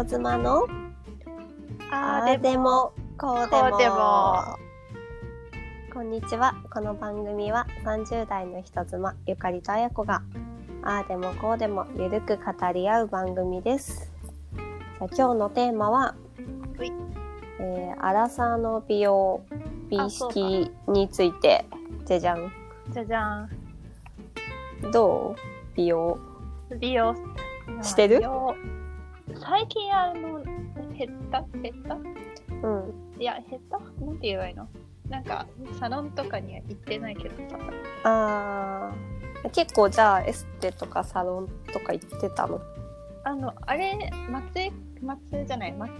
人妻の？ああーでも。こうでも。でも。こんにちは。この番組は30代の人妻ゆかりとあやこがあーでもこうでもゆるく語り合う番組です。じゃあ今日のテーマはえー、アラサーの美容美意識について。じゃじゃん。じゃじゃん。どう？美容。美容。してる？最近あの減った？減った？うん。いや減った？なんて言えばいいの？なんかサロンとかには行ってないけどさ。あー。結構じゃあエステとかサロンとか行ってたの？あのあれ松江松じゃない？松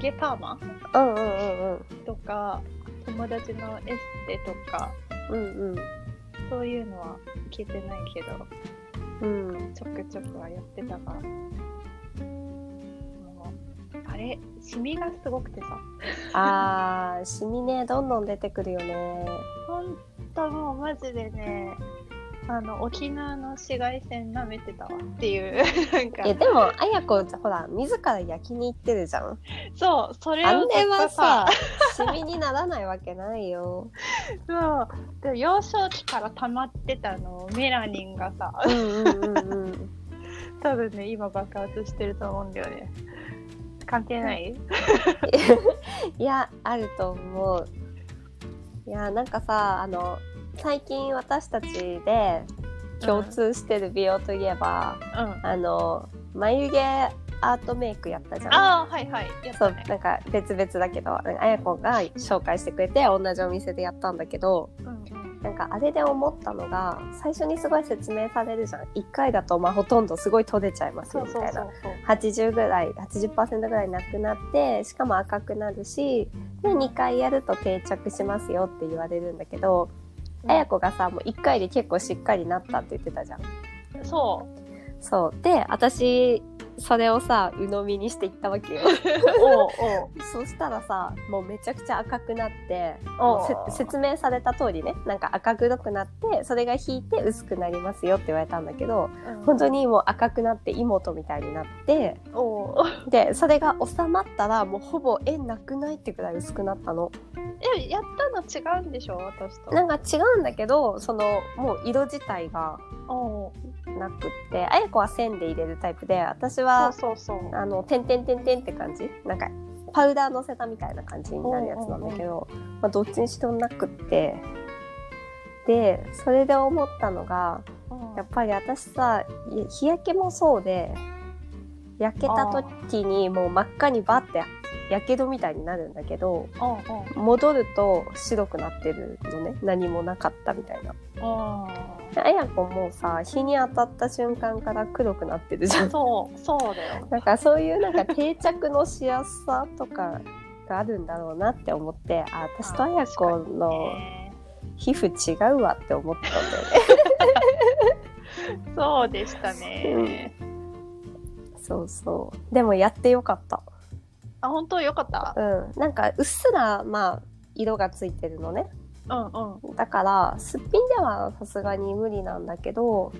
毛パーマ？うんうんうんとか友達のエステとか。うんうん。そういうのは行けてないけど。うんうん。ちょくちょくはやってたからあれシミがすごくてさ。あーシミねどんどん出てくるよね。ほんともうマジでねあの沖縄の紫外線舐めてたわっていうなんか。えでもあやこほら自ら焼きに行ってるじゃん。そうそれをあれはさ。シミにならないわけないよ。そう。で幼少期から溜まってたのメラニンがさ。うんうんうんうん。多分ね今爆発してると思うんだよね関係ない？いやあると思う。いやなんかさあの最近私たちで共通してる美容といえば、うん。あの眉毛アートメイクやったじゃん。ああはいはい。やっそうなんか別々だけどあやこが紹介してくれて同じお店でやったんだけどうんうんなんかあれで思ったのが最初にすごい説明されるじゃん。1回だとまあほとんどすごい取れちゃいますよみたいなそうそう。80ぐらい80%ぐらいなくなってしかも赤くなるしで2回やると定着しますよって言われるんだけど、あやこがさもう1回で結構しっかりなったって言ってたじゃん。そう。そう。で私それをさ鵜呑みにしていったわけよ。そしたらさもうめちゃくちゃ赤くなって説明された通りねなんか赤黒くなってそれが引いて薄くなりますよって言われたんだけど本当にもう赤くなって妹みたいになってでそれが収まったらもうほぼ円なくないってくらい薄くなったの。えやったの違うんでしょ私と。なんか違うんだけどそのもう色自体がなくってあや子は線で入れるタイプで私そうはそうそう。あの点々点々って感じ？なんかパウダー乗せたみたいな感じになるやつなんだけど、まあ、どっちにしてもなくって。でそれで思ったのがうん。やっぱり私さい日焼けもそうで焼けた時にもう真っ赤にバッてやけどみたいになるんだけどうおう戻ると白くなってるのね何もなかったみたいな。あやこもさ日に当たった瞬間から黒くなってるじゃ。んそうそうだよなんかそういうなんか定着のしやすさとかがあるんだろうなって思ってあ私とあやこの皮膚違うわって思ったんだよね。そうでしたね、そうそう。でもやってよかった。あ本当？よかったうん。なんかうっすらまあ色がついてるのね。うんうんだからすっぴんではさすがに無理なんだけど。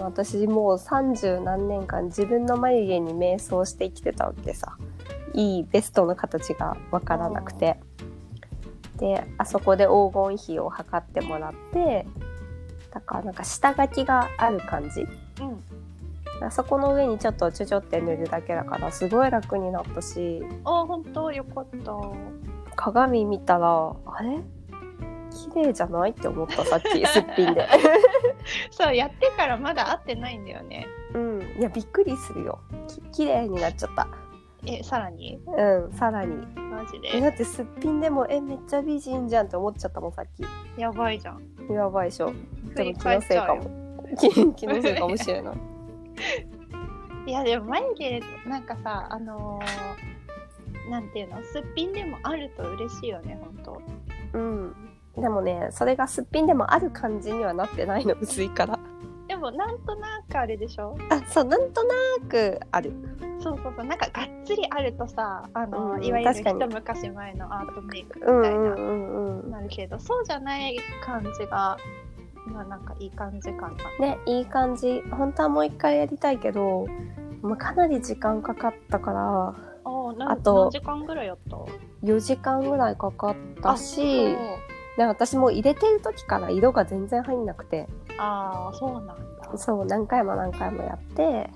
私もう30何年間自分の眉毛に瞑想して生きてたわけさいいベストの形がわからなくてであそこで黄金比を測ってもらってだからなんか下書きがある感じうんあそこの上にちょっとちょちょって塗るだけだからすごい楽になったし。あ本当？よかった。鏡見たらあれ？綺麗じゃない？って思ったさっき すっぴんで。そうやってからまだ会ってないんだよね。うん。いやびっくりするよ。き綺麗になっちゃった。えさらに？うんさらに。マジえだでってすっぴんでもえめっちゃ美人じゃんって思っちゃったもんさっき。やばいじゃん。やばいでしょ。でも気のせいかも。気 気のせいかもしれないいやでも眉毛なんかさあのーなんていうの？すっぴんでもあると嬉しいよね本当。うん。でもねそれがすっぴんでもある感じにはなってないの 薄いから。でもなんとなくあれでしょ？あそうなんとなくある。そうそうそう。なんかがっつりあるとさあの、うんいわゆる一昔前のアートメイクみうんたいうな、んうんうん。なるけどそうじゃない感じがまあなんかいい感じかな。ねいい感じ。本当はもう一回やりたいけどまあ、かなり時間かかったからあなあと何時間ぐらいやった？4時間ぐらいかかったしそうで私もう入れてる時から色が全然入んなくて。あーそうなんだ。そう何回も何回もやって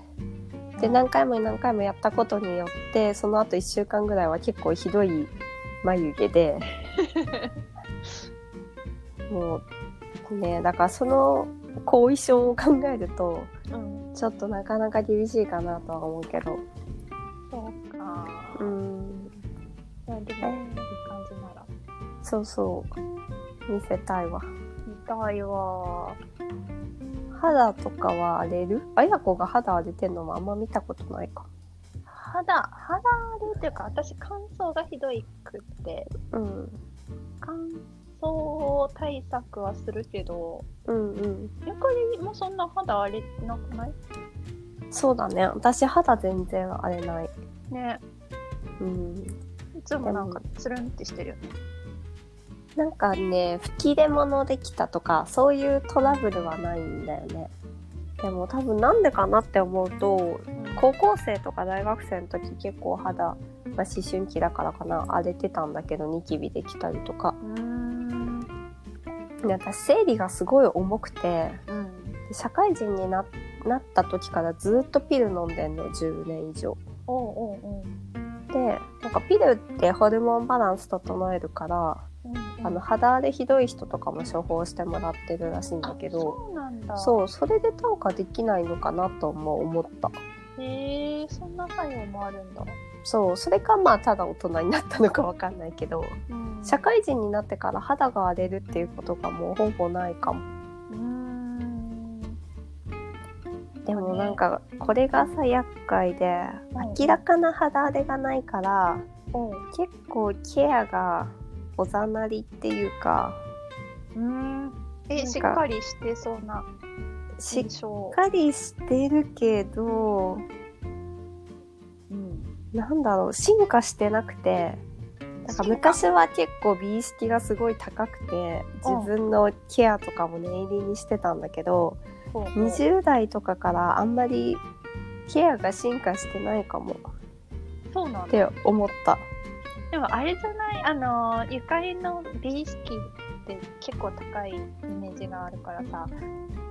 でうん。何回も何回もやったことによってその後1週間ぐらいは結構ひどい眉毛で。もうね。だからその後遺症を考えるとうん。ちょっとなかなか厳しいかなとは思うけど。そうか。うん。でもいい感じなら。そうそう。見せたいわ。見たいわ。肌とかは荒れる？あやこが肌荒れてんのもあんま見たことないか。肌肌荒れっていうか私乾燥がひどいくって。うん。乾燥対策はするけどうんうん。ゆかりもそんな肌荒れなくない？そうだね。私肌全然荒れない。ね。うん。いつもなんかつるんってしてるよね。なんかね吹き出物できたとかそういうトラブルはないんだよね。でも多分なんでかなって思うと高校生とか大学生の時結構肌、まあ、思春期だからかな。荒れてたんだけどニキビできたりとか。うーんで私生理がすごい重くてうん。で社会人にななった時からずっとピル飲んでんの10年以上。おうおうでなんかピルってホルモンバランス整えるからうんうん。あの肌荒れひどい人とかも処方してもらってるらしいんだけあどそうなんだ。そうそれで炭化できないのかなとも思った。へえそんな作用もあるんだ、そうそれかまあただ大人になったのかわかんないけどうん。社会人になってから肌が荒れるっていうことがもうほぼないかも。でもなんかこれがさ厄介でうん。明らかな肌荒れがないから結構ケアがおざなりっていうかうーんえしっかりしてそうなしっかりしてるけどうんなんだろう進化してなくてなんか昔は結構美意識がすごい高くてうん。自分のケアとかも念入りにしてたんだけどほうほう。20代とかからあんまりケアが進化してないかも。っそうなんだ。て思った。でもあれじゃない？あのゆかりの美意識って結構高いイメージがあるからさ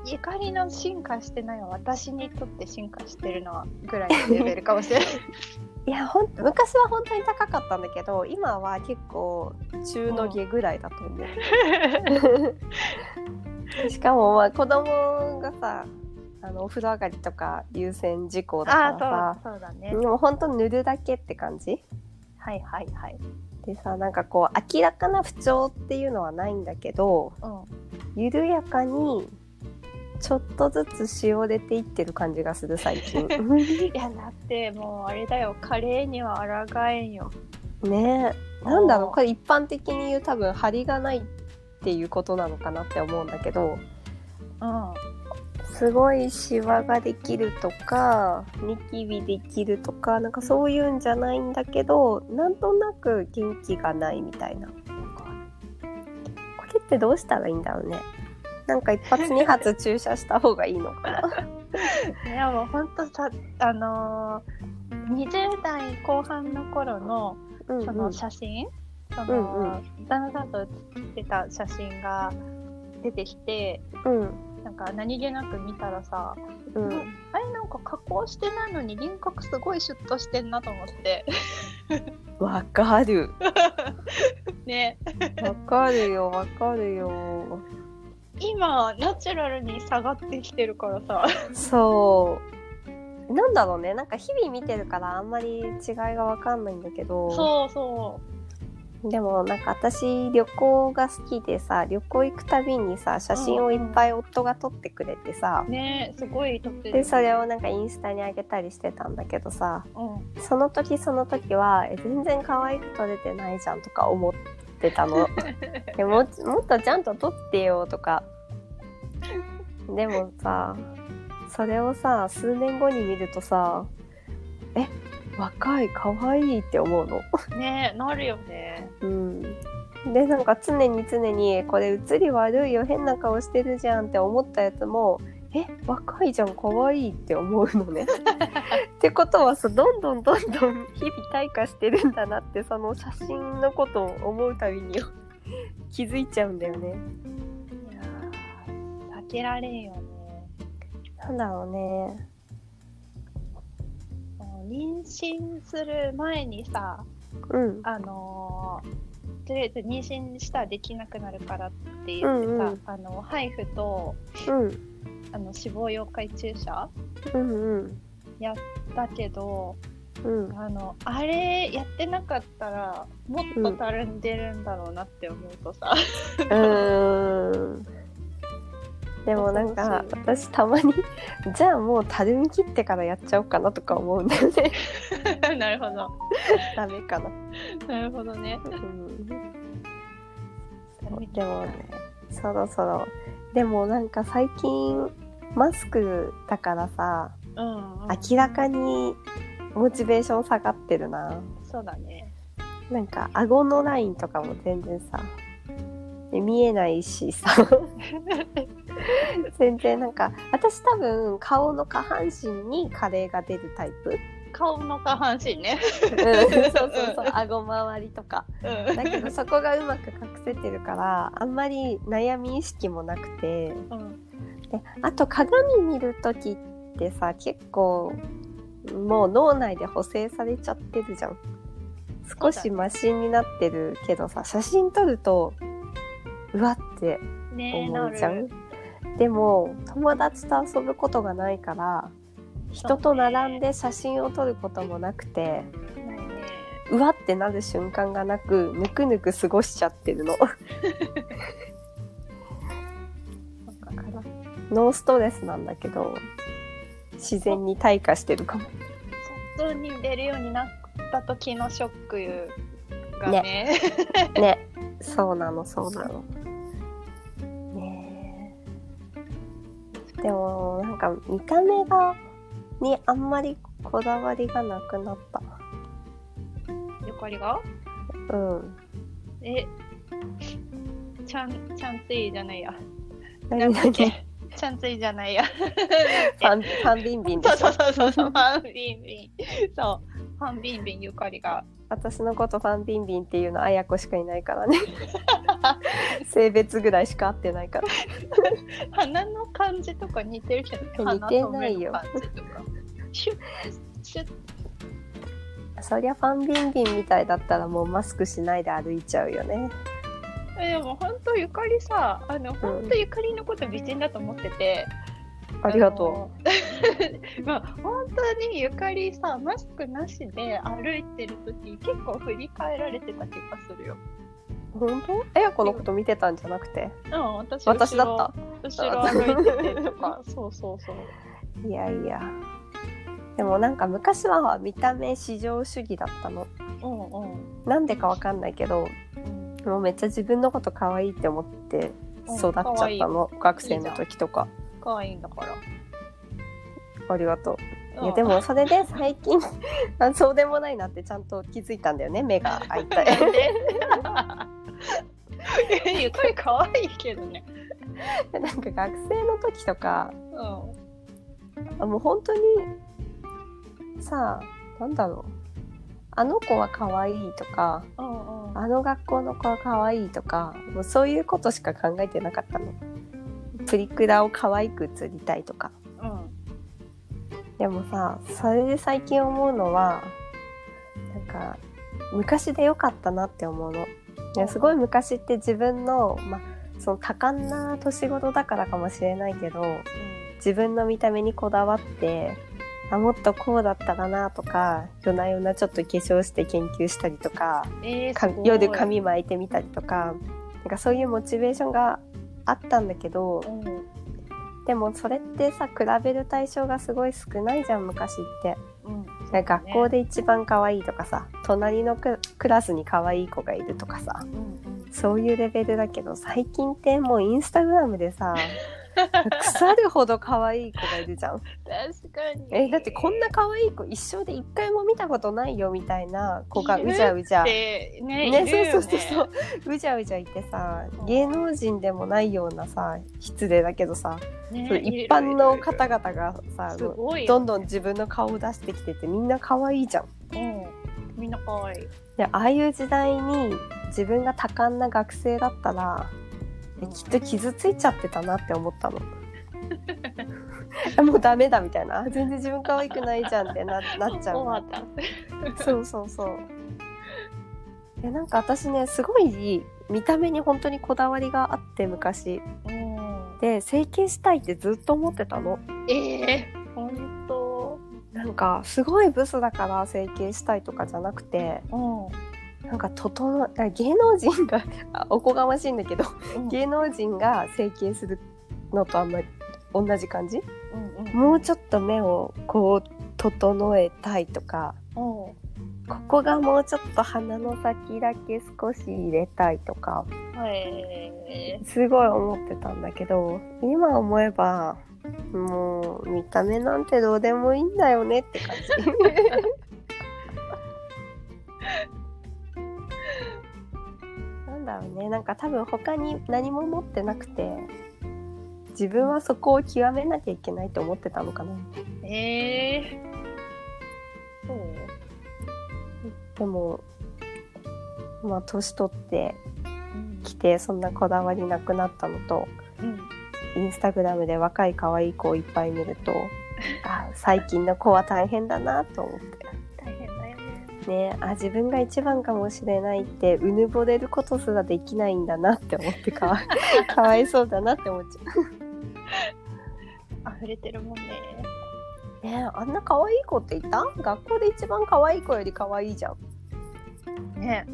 ゆかりの進化してないは私にとって進化してるのはぐらいのレベルかもしれない。いやほん昔は本当に高かったんだけど今は結構中の下ぐらいだと思う。しかもまあ子供がさあのお風呂上がりとか優先事項だあからさあそうだね、もう本当塗るだけって感じ？はいはいはい。でさなんかこう明らかな不調っていうのはないんだけどうん。緩やかにちょっとずつしおれていってる感じがする最近。いやだってもうあれだよ。カレーには抗えんよ。ねえ。なんだろう。これ一般的に言う多分張りがないっていうことなのかなって思うんだけど。うん。すごいシワができるとかニキビできるとかなんかそういうんじゃないんだけどなんとなく元気がないみたいな。これってどうしたらいいんだろうねなんか一発二発注射した方がいいのかな。いやもうほんとさあのー、20代後半の頃のうんその写真、その、うんう旦那さんと写ってた写真が出てきてうん。なんか何気なく見たらさ、うん。あれなんか加工してないのに輪郭すごいシュッとしてんなと思って。わかる。ね。わかるよわかるよ今ナチュラルに下がってきてるからさ。そう。なんだろうね。なんか日々見てるからあんまり違いがわかんないんだけど。そうそでもなんか私旅行が好きでさ旅行行くたびにさ写真をいっぱい夫が撮ってくれてさ、うねすごい撮ってる。でそれをなんかインスタに上げたりしてたんだけどさ。うん。その時その時はえ全然可愛く撮れてないじゃんとか思ってたの。でももっとちゃんと撮ってよとか。でもさそれをさ数年後に見るとさえ若い可愛いって思うの。ねなるよね。うん、でなんか常に常にこれ写り悪いよ変な顔してるじゃんって思ったやつもえ若いじゃん可愛いって思うのね ってことはさどんどんどんどん日々退化してるんだなってその写真のことを思うたびに気づいちゃうんだよね。いやー避けられんよね。なんだろうね。妊娠する前にさ、うん。あのーとりあえず妊娠したらできなくなるからって言ってさ、うんうんあのハイフとうん。あの脂肪溶解注射？うんうん。だけどうん。あのあれやってなかったらもっとたるんでるんだろうなって思うとさ、うーん。でもなんか私たまにじゃあもうたるみ切ってからやっちゃおうかなとか思うんだよね。なるほどダメかな。なるほどねうん。でもね、そろそろ。でもなんか最近マスクだからさ、うん、うん、明らかにモチベーション下がってるな。そうだねなんか顎のラインとかも全然さ、見えないしさ。全然なんか私多分顔の下半身にカレーが出るタイプ、顔の下半身ね。うん、そうそうそう。顎周りとか。うん。だけどそこがうまく隠せてるからあんまり悩み意識もなくて。うん。であと鏡見る時ってさ結構もう脳内で補正されちゃってるじゃん。少しマシになってるけどさ写真撮るとうわって思うじゃん。る。でも友達と遊ぶことがないから人と並んで写真を撮ることもなくてうわってなる瞬間がなくぬくぬく過ごしちゃってるの。ノーストレスなんだけど自然に退化してるかも。外に出るようになった時のショックがね。ね。そうなのそうなの。ねえ。でもなんか見た目がにあんまりこだわりがなくなった。ゆかりが？うん。えちゃんちゃんついじゃないや。何なんだっ々け？ちゃんついじゃないや。ファンファンビンビンそうそうそうそうファンビンビン。そう。ファンビンビンゆかりが私のことファンビンビンっていうのあやこしかいないからね。性別ぐらいしか合ってないから。鼻の感じとか似てるけどね似てないよ。そりゃファンビンビンみたいだったらもうマスクしないで歩いちゃうよね。えでも本当ゆかりさあの本当ゆかりのこと美人だと思ってて、ありがとう。まあ本当にゆかりさマスクなしで歩いてる時結構振り返られてた気がするよ。う本当？あやこのこと見てたんじゃなくて？うん私私だった。後ろ歩いててとか。そうそうそう。いやいや。でもなんか昔は見た目至上主義だったの。うんうん。なんでかわかんないけどうん。もうめっちゃ自分のこと可愛いって思って育っちゃったの、学生の時とか可愛いんだから。ありがとういやうんでもそれで最近 あそうでもないなってちゃんと気づいたんだよね目が開いたなんでゆかり可愛いけどね。なんか学生の時とかうん。あもう本当にさあなんだろうあの子は可愛いとかうんうん。あの学校の子は可愛いとかもうそういうことしか考えてなかったのプリクラを可愛く写りたいとかうん。でもさそれで最近思うのはなんか昔でよかったなって思うの。ねすごい昔って自分の、まあ、その多感な年頃だからかもしれないけど自分の見た目にこだわってあもっとこうだったらなとか夜な夜なちょっと化粧して研究したりとかえー、か夜髪巻いてみたりとかなんかそういうモチベーションがあったんだけどうん。でもそれってさ比べる対象がすごい少ないじゃん昔って。うん。なんか学校で一番可愛いとかさ隣のククラスに可愛い子がいるとかさ。うんうん。そういうレベルだけど最近ってもうインスタグラムでさ 腐るほど可愛い子がいるじゃん。確かに。えだってこんな可愛い子一生で一回も見たことないよみたいな子がいうるじゃうじゃ。でねね、いるよそうそうそうそう。うじゃうじゃいてさ芸能人でもないようなさ失礼だけどさ、ね一般の方々がさすごいよどんどん自分の顔を出してきててみんな可愛いじゃん。うん。みんな可愛い。でああいう時代に自分が多感な学生だったらえきっと傷ついちゃってたなって思ったの。もうダメだみたいな。あ全然自分可愛くないじゃんってな なっちゃう。そうそうそうでなんか私ねすごい見た目に本当にこだわりがあって昔。うん。で整形したいってずっと思ってたの。ええ本当なんかすごいブスだから整形したいとかじゃなくて。うんなんか整あ芸能人が あおこがましいんだけど芸能人が整形するのとあんまり同じ感じ？うんうん。もうちょっと目をこう整えたいとかうん。ここがもうちょっと鼻の先だけ少し入れたいとかはい。すごい思ってたんだけど今思えばもう見た目なんてどうでもいいんだよねって感じ なんだろうね。なんか多分他に何も持ってなくて自分はそこを極めなきゃいけないと思ってたのかな。ええそう？でもまあ年取ってうん。きてそんなこだわりなくなったのとうん。インスタグラムで若い可愛い子をいっぱい見るとあ最近の子は大変だなと思ってねねあ自分が一番かもしれないってうぬぼれることすらできないんだなって思ってかわ かわいそうだなって思っちゃ 溢れてるもんね。うねあんな可愛い子っていた？学校で一番可愛い子より可愛いじゃん、ね。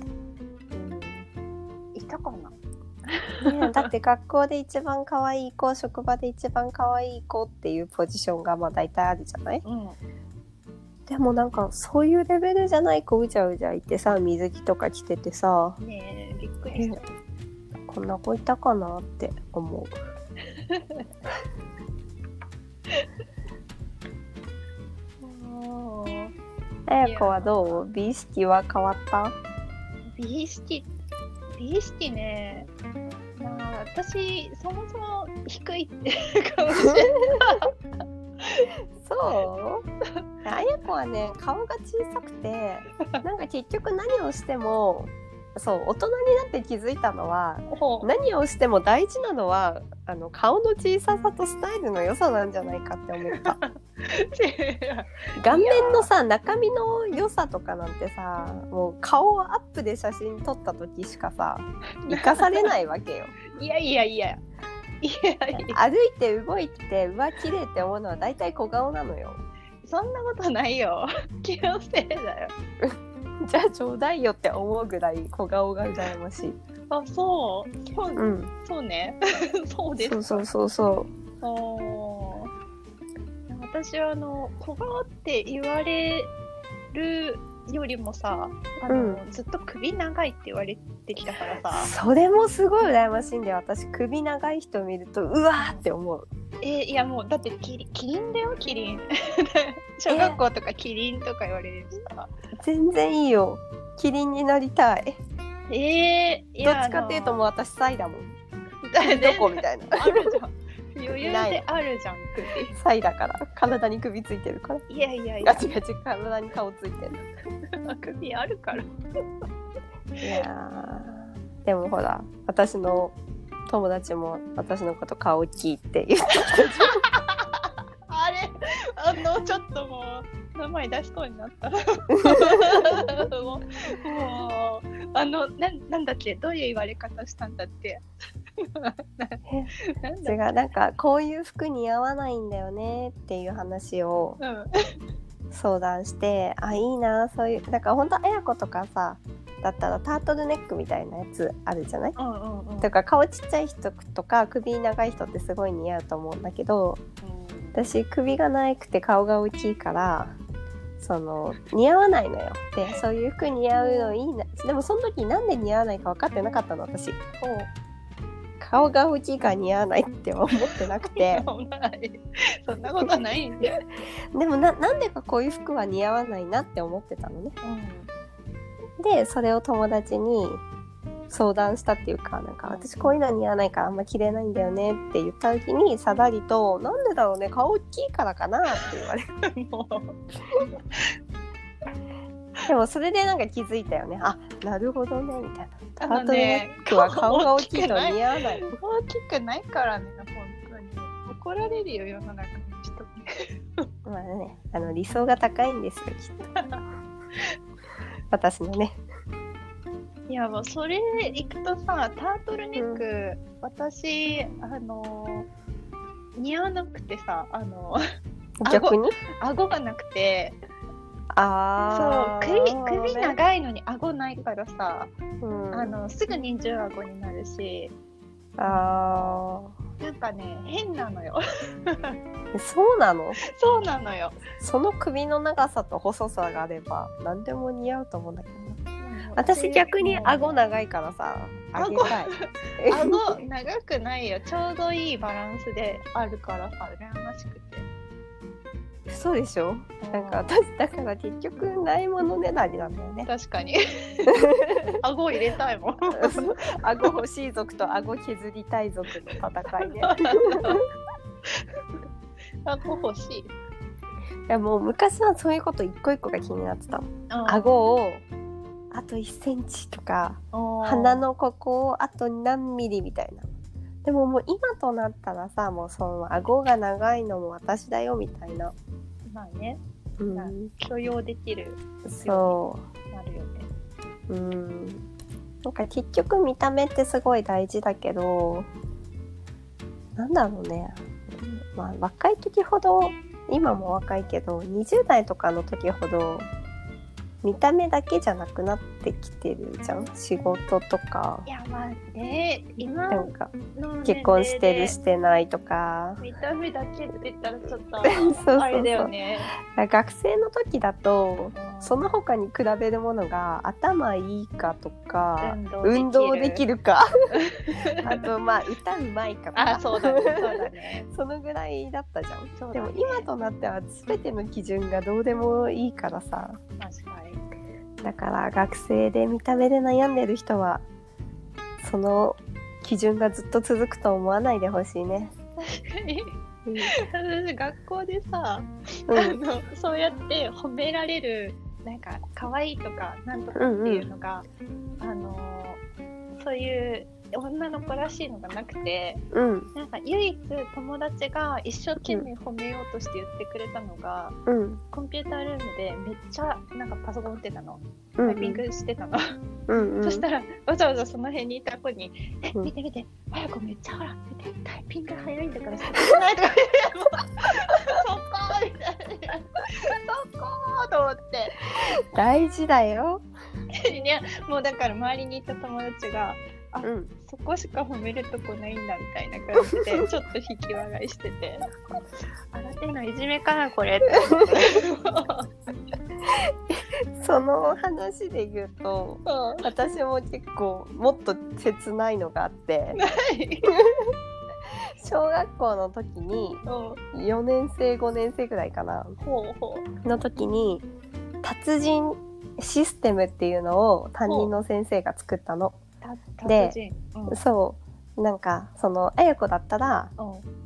いたかな？ね、だって学校で一番可愛い子職場で一番可愛い子っていうポジションがまあ大体あるじゃない？うんでもなんかそういうレベルじゃない子うじゃうじゃいてさ水着とか着ててさ。ねえびっくりした。こんな子いたかなって思う。うんあやこはどう美意識は変わった？美意識美意識ね。まあ私そもそも低いってかもしれない そう。あやこはね顔が小さくてなんか結局何をしてもそう大人になって気づいたのは何をしても大事なのはあの顔の小ささとスタイルの良さなんじゃないかって思った。顔面のさ中身の良さとかなんてさもう顔をアップで写真撮った時しかさ生かされないわけよ。いやいやいやいやいや。歩いて動いてうわ綺麗って思うのは大体小顔なのよ。そんなことないよ。気のせいだよ。じゃあちょうだいよって思うぐらい小顔が羨ましい。あそう。そう,、うん。そうね。そうです。そうそうそうそう。私はあの小顔って言われるよりもさあの、ずっと首長いって言われてきたからさ。それもすごい羨ましいんだよ。私首長い人見るとうわーって思う。えいやもうだってキリキリンだよキリン。小学校とかキリンとか言われるしさ。全然いいよ。キリンになりたい。えー、いやどっちかっていうともう私サイだもん。どこみたいな。あるじゃん余裕であるじゃんサイだから体に首ついてるから。首いやいやいや。ガチガチ体に顔ついてる 首あるから。いやーでもほら私の友達も私のこと顔大きいって言って あれ？あのちょっともう名前出しそうになった もうもうあのなんなんだっけ？どういう言われ方したんだってなんだ違うなんかこういう服似合わないんだよねっていう話をうん。相談してあいいなそういうだから本当あやことかさだったらタートルネックみたいなやつあるじゃない？うんうんうん。だから顔ちっちゃい人とか首長い人ってすごい似合うと思うんだけど私首がなくて顔が大きいからその似合わないのよ。でそういう服似合うのいいな。でもその時なんで似合わないか分かってなかったの私。顔が大きいから似合わないって思ってなくて。そんなことないんだよ。でもななんでかこういう服は似合わないなって思ってたのね。うでそれを友達に相談したっていうかなんか私こういうの似合わないからあんま着れないんだよねって言った時にさだりと「なんでだろうね顔大きいからかな」って言われてん。もう。でもそれでなんか気づいたよね。あなるほどねみたいな。タあのートルネねックは顔が大きいと似合わない。大きくないからね、本当に。怒られるよ、世の中の人に。まあねあの理想が高いんですよきっと。私のねいや、もうそれでいくとさ、タートルネック、私、あの似合わなくてさ、あの、逆に？顎がなくて、あそうー首首長いのに顎ないからさ、うん。あのすぐ二重顎になるし。あなんかね変なのよ。ーそうなの？そうなのよ。その首の長さと細さがあれば何でも似合うと思うんだけどな私逆に顎長いからさあげたい。顎長くないよ。ちょうどいいバランスであるからさ羨ましくて。そうでしょ？なんか私だから結局ないものねだりなんだよね。確かに。顎入れたいもん。顎欲しい族と顎削りたい族の戦いね。顎欲しい。いやもう昔はそういうこと一個一個が気になってたもん。あ顎をあと1センチとか鼻のここをあと何ミリみたいな。でももう今となったらさもうその顎が長いのも私だよみたいな、まあね。うん、許容できるそなるよね。ううん。なんか結局見た目ってすごい大事だけどなんだろうね。まあ若い時ほど今も若いけど20代とかの時ほど見た目だけじゃなくなってきてるじゃん？仕事とか。いやまあね今なんか結婚してるしてないとか。見た目だけって言ったらちょっと そうあれだよね。学生の時だとうんその他に比べるものが頭いいかとか運動できる。か。あとまあ歌うまいかとか。あそうだねそうだね。そのぐらいだったじゃん。ね。も今となっては全ての基準がどうでもいいからさ。確かにだから学生で見た目で悩んでる人はその基準がずっと続くと思わないでほしいね。確かに。うん。私学校でさ、うん。あのそうやって褒められるなんか可愛いとかなんとかっていうのが、あのそういう女の子らしいのがなくてうん。なんか唯一友達が一生懸命褒めようとして言ってくれたのが、うん。コンピュータールームでめっちゃなんかパソコン打ってたの。うんタイピングしてたの、うんうん。そしたらわざわざその辺にいた子に「えうん見て見て早くめっちゃほら見てタイピング早いんだからさしない」とか言ってそこみたいな。そこと思って。大事だよ。いやもうだから周りにいた友達がうん。そこしか褒めるとこないんだみたいな感じで ちょっと引き笑いしてて。新手のいじめかなこれ。その話で言うとそう私も結構もっと切ないのがあって。はい。小学校の時にうん。4年生5年生ぐらいかな。ほうほう。の時に達人システムっていうのを担任の先生が作ったの。たでうん。そう。なんかそのあや子だったらうん。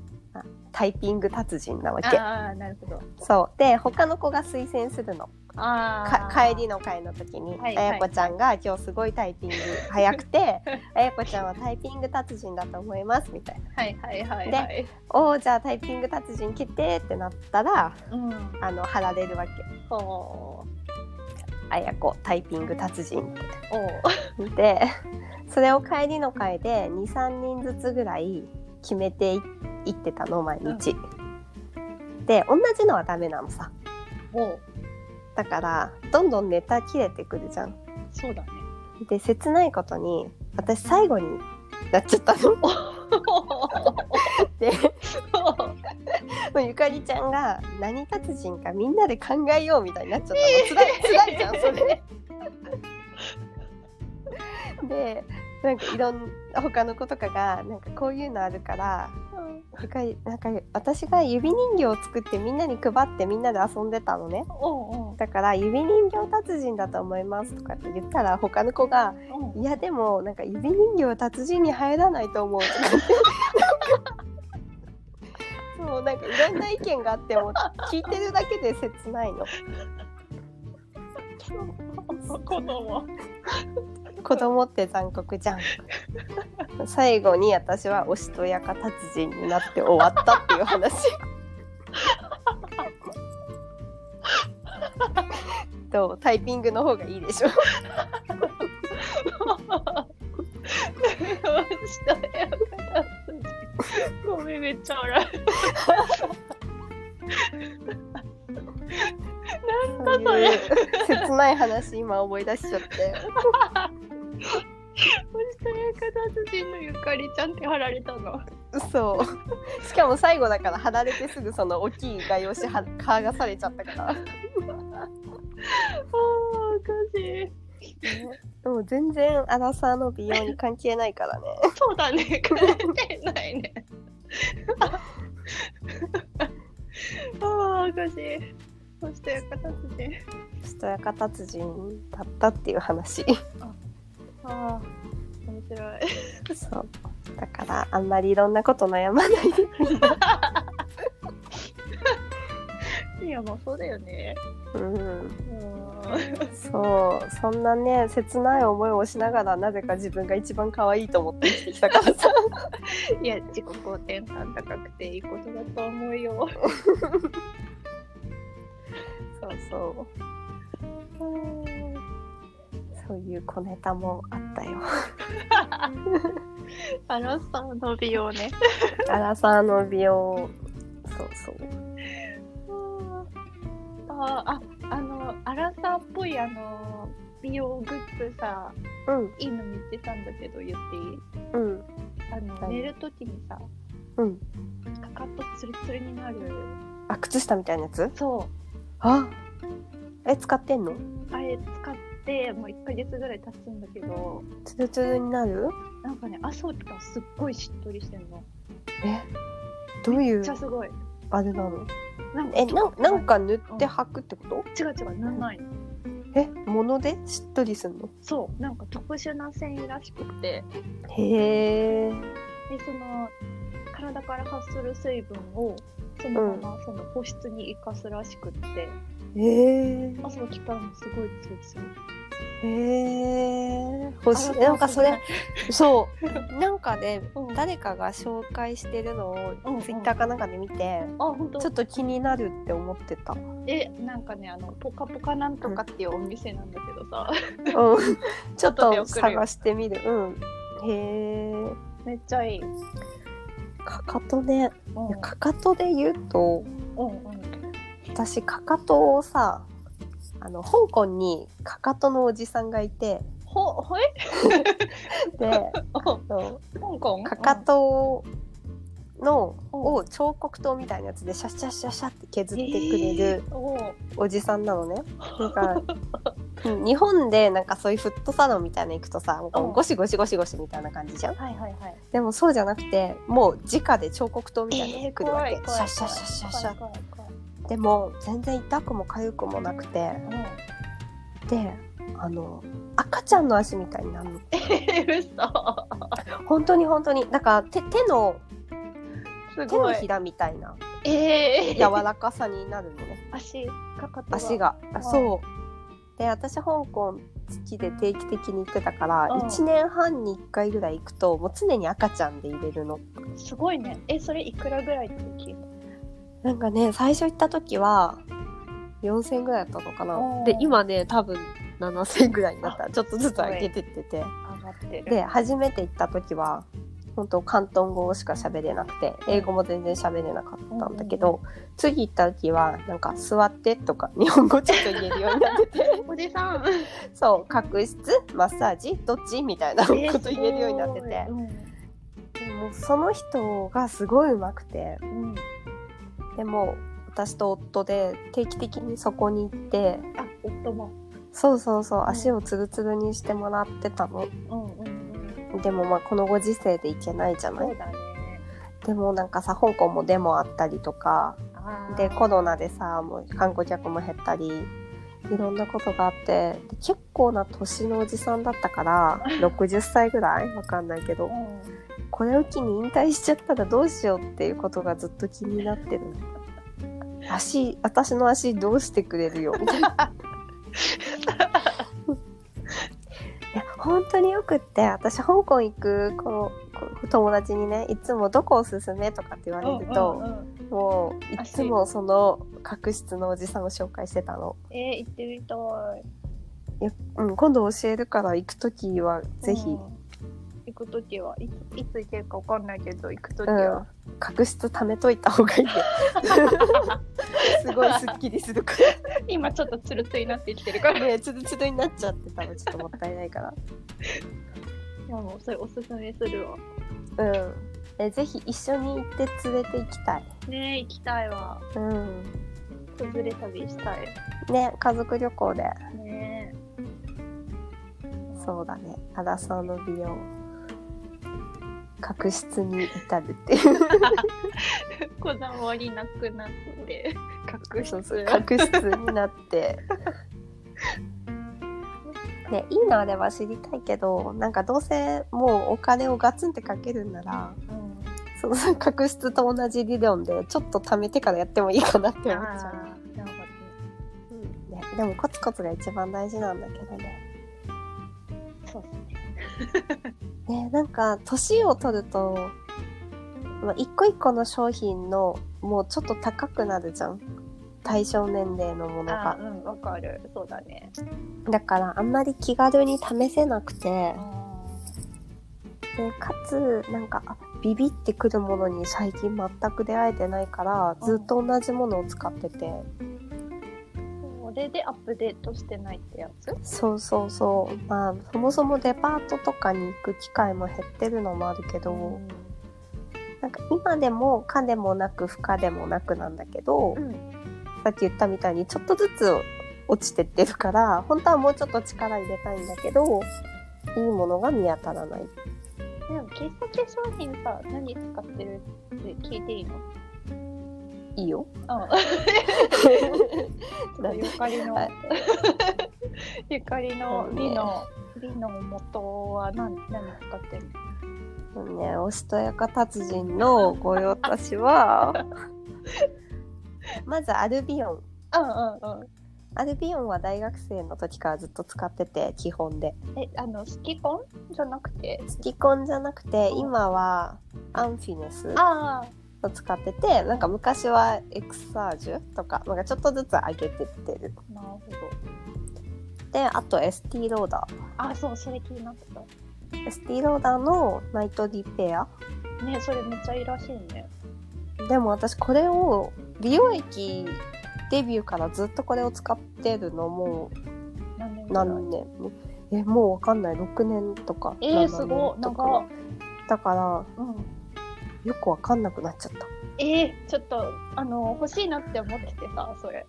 タイピング達人なわけ。ああなるほど。そう。で他の子が推薦するの。あか帰りの会の時に、はいあやこちゃんが今日すごいタイピング早くて あやこちゃんはタイピング達人だと思いますみたいな。はいはいはいはい。おーじゃあタイピング達人決定ってなったらうん。あの貼られるわけやこタイピング達人。でそれを帰りの会で23人ずつぐらい決めていいってたの毎日、で同じのはダメなのさ。だからどんどんネタ切れてくるじゃん。そうだね。で切ないことに私最後になっちゃったの。で ゆかりちゃんが何達人かみんなで考えようみたいになっちゃった。の、つらい つらいじゃんそれ。でなんかいろんな他の子とかがなんかこういうのあるから他なんか私が指人形を作ってみんなに配ってみんなで遊んでたのね。うんうん。だから指人形達人だと思いますとかって言ったら他の子がうん。いやでもなんか指人形は達人に入らないと思うとか そうなんかいろんな意見があっても 聞いてるだけで切ないの。子供。子供って残酷じゃん。最後に私はおしとやか達人になって終わったっていう話。どう？タイピングの方がいいでしょごめ んめっちゃ笑そういう切ない話今思い出しちゃってう。そして達人のゆかりちゃんって貼られたの。そうしかも最後だから貼られてすぐその大きい画用紙は剥がされちゃったからああおかしい。でも全然アラサーの美容に関係ないからねそうだね関係ないね。ああおかしい。そして形で。おしとやか達人だったっていう話ああ面白い。そうだからあんまりいろんなこと悩まないで いやもうそうだよね。うんうん。そうそんなね切ない思いをしながらなぜか自分が一番可愛いと思って生きてきたからさ いや自己肯定感高くていいことだと思うよ。そうそうそういう小ネタもあったよあのさの美容ね。アラサーの美容そうそうあああのアラサーっぽいあの美容グッズさうん。いいの見つけたんだけど言っていい？うん。あの、はい。寝るときにさうん。かかとツルツルになる。あ靴下みたいなやつ？そう。あえ使ってんの？あれ使ってもう1ヶ月ぐらい経つんだけどツルツルになる？なんかね朝起きたらすっごいしっとりしてんの。えどういう？めっちゃすごいあれなのなんえなんなんか塗って履くってこと？違う違うなんないの。え物でしっとりすんの？そう。なんか特殊な繊維らしくて。へえ。でその体から発する水分をそのままその保湿に生かすらしくって、へえ朝起きたらすごいツルツルへえ欲なんかそれそう。なんかねうん。誰かが紹介してるのをツイッターかなんかで見てちょっと気になるって思ってた。えなんかねあのポカポカなんとかっていうお店なんだけどさ、うん。ちょっと探してみる。うん。へえめっちゃいい、かかとね。うん。いやかかとで言うとうんうん私かかとをさあの香港にかかとのおじさんがいて。ほほえ？で 香港？かかとのうん。を彫刻刀みたいなやつでシャッシャッシャッシャッって削ってくれるうんおじさんなのね。なんか うん日本でなんかそういうフットサロンみたいなの行くとさゴシゴシゴシゴシみたいな感じじゃん？はいはいはい。でもそうじゃなくてもう直で彫刻刀みたいなのえー、が来るわけ。怖い怖いシャッシャッシャッシャッシャでも全然痛くも痒くもなくて。うん。であの赤ちゃんの足みたいになるの。えー、嘘。本当に本当に。だから手手の手のひらみたいな。えー、柔らかさになるのね。足かかと足が。あん。そう。で私香港好きで定期的に行ってたからうん。1年半に1回ぐらい行くともう常に赤ちゃんで入れるの。すごいね。えそれいくらぐらいでできるのなんかね最初行った時は4000ぐらいだったのかおなー。で今ね多分7000ぐらいになった。ちょっとずつ上げてって。てで初めて行った時は本当広東語しか喋れなくて英語も全然喋れなかったんだけど、次行った時はなんか座ってとか日本語ちょっと言えるようになってて。おじさん。そう角質マッサージどっちみたいなことえ言えるようになってて、すごい。でもその人がすごい上手くて。うんうんでも私と夫で定期的にそこに行ってあ夫も。そうそうそううん。足をツルツルにしてもらってたの。うんうんうん。でもまあこのご時世で行けないじゃない。ね。でもなんかさ香港もデモあったりとかでコロナでさもう観光客も減ったりいろんなことがあってで結構な年のおじさんだったから 60歳ぐらい？わかんないけど。うんこれを機に引退しちゃったらどうしようっていうことがずっと気になってる足私の足どうしてくれるよみたいないや本当によくって私香港行くこのこ友達にねいつもどこおすすめとかって言われると、うんうんうんもういつもその角質のおじさんを紹介してたの。えー、行ってみたい。いやうん、今度教えるから行く時はぜひ、うん行くときはいついつ行けるかわかんないけど行くときうん。は、角質貯めといた方がいいよ。すごいスッキリするか今ちょっとツルツルになってきてるから。らねつるつるになっちゃってたらちょっともったいないから。いやもうそれおすすめするわ。うん。えぜひ一緒に行って連れて行きたい。ねえ行きたいわ。うん。崩れ旅したい。ね家族旅行で。ねそうだね。アラサーの美容角質に至るっていう。え こだわりなくなって。隠そうそう。し角質になって。ねいいのあれば知りたいけどなんかどうせもうお金をガツンってかけるんならうん。その角質と同じ理論でちょっと貯めてからやってもいいかなって思っちゃう、うん。ね、でもコツコツが一番大事なんだけどね。そうですねねなんか年を取ると、まあ、一個一個の商品のもうちょっと高くなるじゃん。対象年齢のものが。うんわかる。そうだね。だからあんまり気軽に試せなくて。でかつなんかあビビってくるものに最近全く出会えてないからずっと同じものを使ってて、それでアップデートしてないってやつ？そうそうそう。まあそもそもデパートとかに行く機会も減ってるのもあるけど、なんか今でも可でもなく不可でもなくなんだけど、うんさっき言ったみたいにちょっとずつ落ちてってるから本当はもうちょっと力入れたいんだけどいいものが見当たらない。でも喫茶化粧品さ何使ってるって聞いていいの？いいよ。うんなんでゆかりの。はい。ゆかりの美の美の元は何何使ってるねおしとやか達人の御用達は まずアルビオン。うんうんうん。アルビオンは大学生の時からずっと使ってて基本で。えあのスキコン？じゃなくて？スキコンじゃなくて今はアンフィネス。あを使っててなんか昔はエクサージュとかなんかちょっとずつ上げてってる。あなるほであとエスティローダどあそうそれ気になってた。ーエスティローダーのナイトリペア。ねそれめっちゃいいらしいね。でも私これを美容液デビューからずっとこれを使ってるのも何年ぐらい？何年えもうわかんない。6年とかえー、7すごい。年とか長っだからうんよくわかんなくなっちゃった。えー、ちょっとあの欲しいなって思っててさそれ。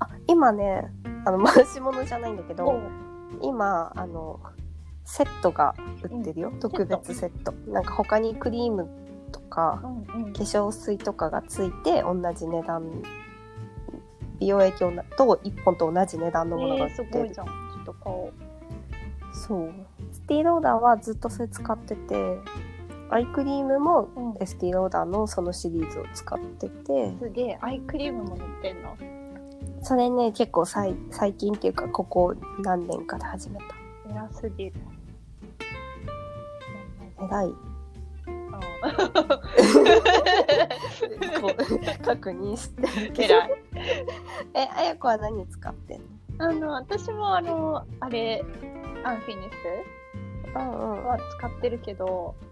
あ今ねあの回し物じゃないんだけおどう。今あのセットが売ってるよ、特別セット。なんか他にクリームとかうんうん。化粧水とかがついて同じ値段美容液をなと1本と同じ値段のものが売えー、すってる、ごいじゃん。ちょっと買おう。そう。スティーローダーはずっとそれ使っててアイクリームもうん。エスティローダーのそのシリーズを使ってて。すげえアイクリームも塗ってんの？それね結構さい最近っていうかここ何年かで始めた。偉すぎる。偉い。こう確認してるけど。偉い。えあやこは何使ってんあの私もあのあれアンフィニスは使ってるけどそん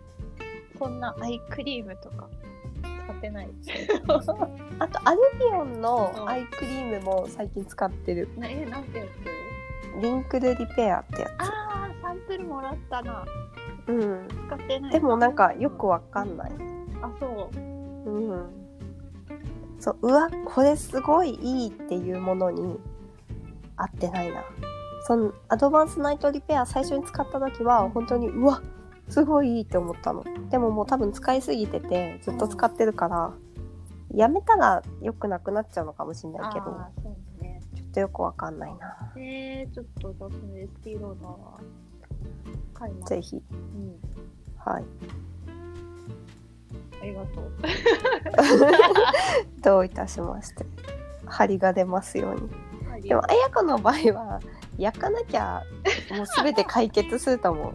なアイクリームとか使ってない。あとアルビオンうん。のアイクリームも最近使ってる。なえなんてやつ？リンクルリペアってやあーサンプルもらったな。つうん。使ってない。でもなんかよくわかんない。あそう。うん。そううわこれすごいいいっていうものに合ってないな。そのアドバンスナイトリペア最初に使った時は本当にうわすごいいいって思ったのでももう多分使いすぎててずっと使ってるから、やめたら良くなくなっちゃうのかもしれないけどね。ちょっとよくわかんないなえー、ちょっと私の SP ローダーは買います。ぜひうん。はいありがとう。どういたしまして張りが出ますようにでもあ綾子の場合は焼かなきゃもう全て解決すると思う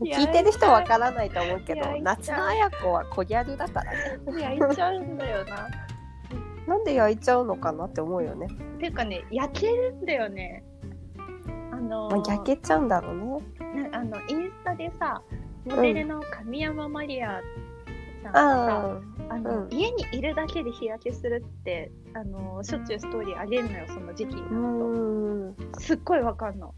聞いてる人わからないと思うけど夏の綾子は小ギャルだからね焼いちゃうんだよな。なんで焼いちゃうのかなって思うよね、ていうかね、焼けるんだよね。あのまあ、焼けちゃうんだろうねなあのインスタでさ、モデルの神山マリアさんがさ、ああの、うん家にいるだけで日焼けするってあのしょっちゅうストーリーあげるのよその時期にあうなるんとすっごいわかんの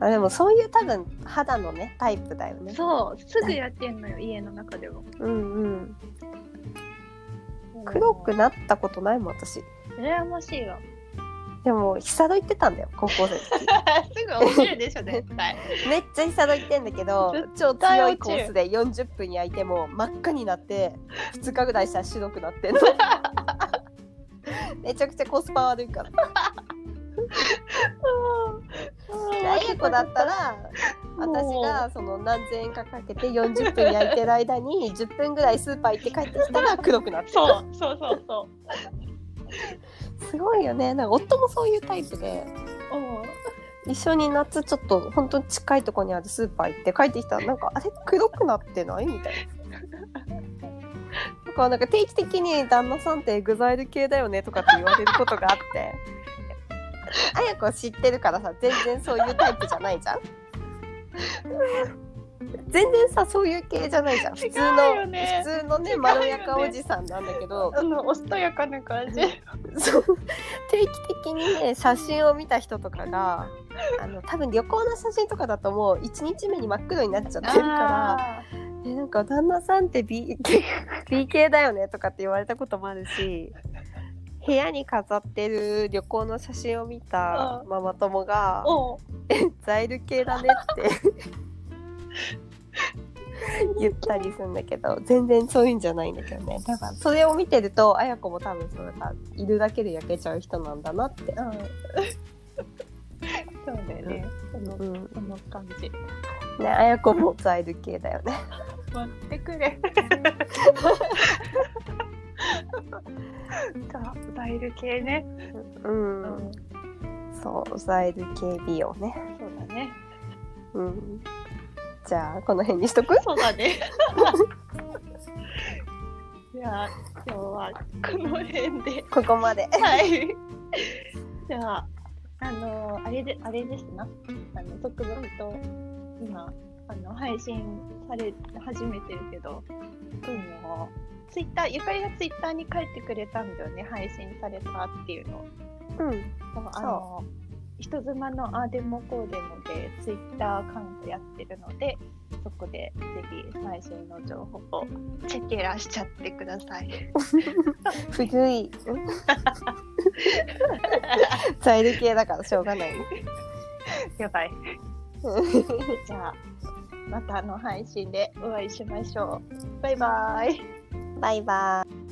あでもそういう多分肌のねタイプだよね。そうすぐ焼けんのよ家の中でも。うんうん。黒くなったことないもん私。羨ましいわ。でも久戸行ってたんだよ高校生 すぐ落ちるでしょ絶対。めっちゃ久戸行ってんだけど絶超強いコースで40分焼いても真っ赤になって2日ぐらいしたら白くなってんの。めちゃくちゃコスパ悪いからあやこだったら私がその何千円かかけて40分焼いてる間に10分ぐらいスーパー行って帰ってきたら黒くなってそうそうそうそすごいよねなんか夫もそういうタイプで一緒に夏ちょっと本当に近いとこにあるスーパー行って帰ってきたらなんかあれ黒くなってないみたいな。だかなんか定期的に旦那さんってエグザイル系だよねとかって言われることがあってあや子は知ってるからさ全然そういうタイプじゃないじゃん。全然さそういう系じゃないじゃん。普通の、よね。普通のねまろやかおじさんなんだけど。あのおしとやかな感じ。そう。定期的にね写真を見た人とかがあの多分旅行の写真とかだともう1日目に真っ黒になっちゃってるからあえなんか旦那さんって B, B 系だよねとかって言われたこともあるし部屋に飾ってる旅行の写真を見たうん。ママ友がーおう「ザイル系だね」って。言ったりするんだけど全然そういうんじゃないんだけどね。だからそれを見てると綾子も多分そうだいるだけで焼けちゃう人なんだなって。うん。そうだよね、そのうん。その感じ。ね、綾子もザイル系だよね。待ってくれ ザザイル系ね、うん、うん、そう、ザイル系美容ね。そうだね。うん。じゃあ、この辺にしとく？そうだね。じゃあ今日はこの辺で。ここまで。はい。じゃああのあれであれですな。あの特番と今あの配信され始めてるけど、うん、のツイッターゆかりがツイッターに書いてくれたんだよね配信されたっていうのをうん。そうあの人妻のあーでもこうでもでツイッターアカウントやってるのでそこでぜひ最新の情報をチェケラしちゃってください。古い。ザイル系だからしょうがない。やばい。じゃあまたの配信でお会いしましょう。バイバイ。バイバイ。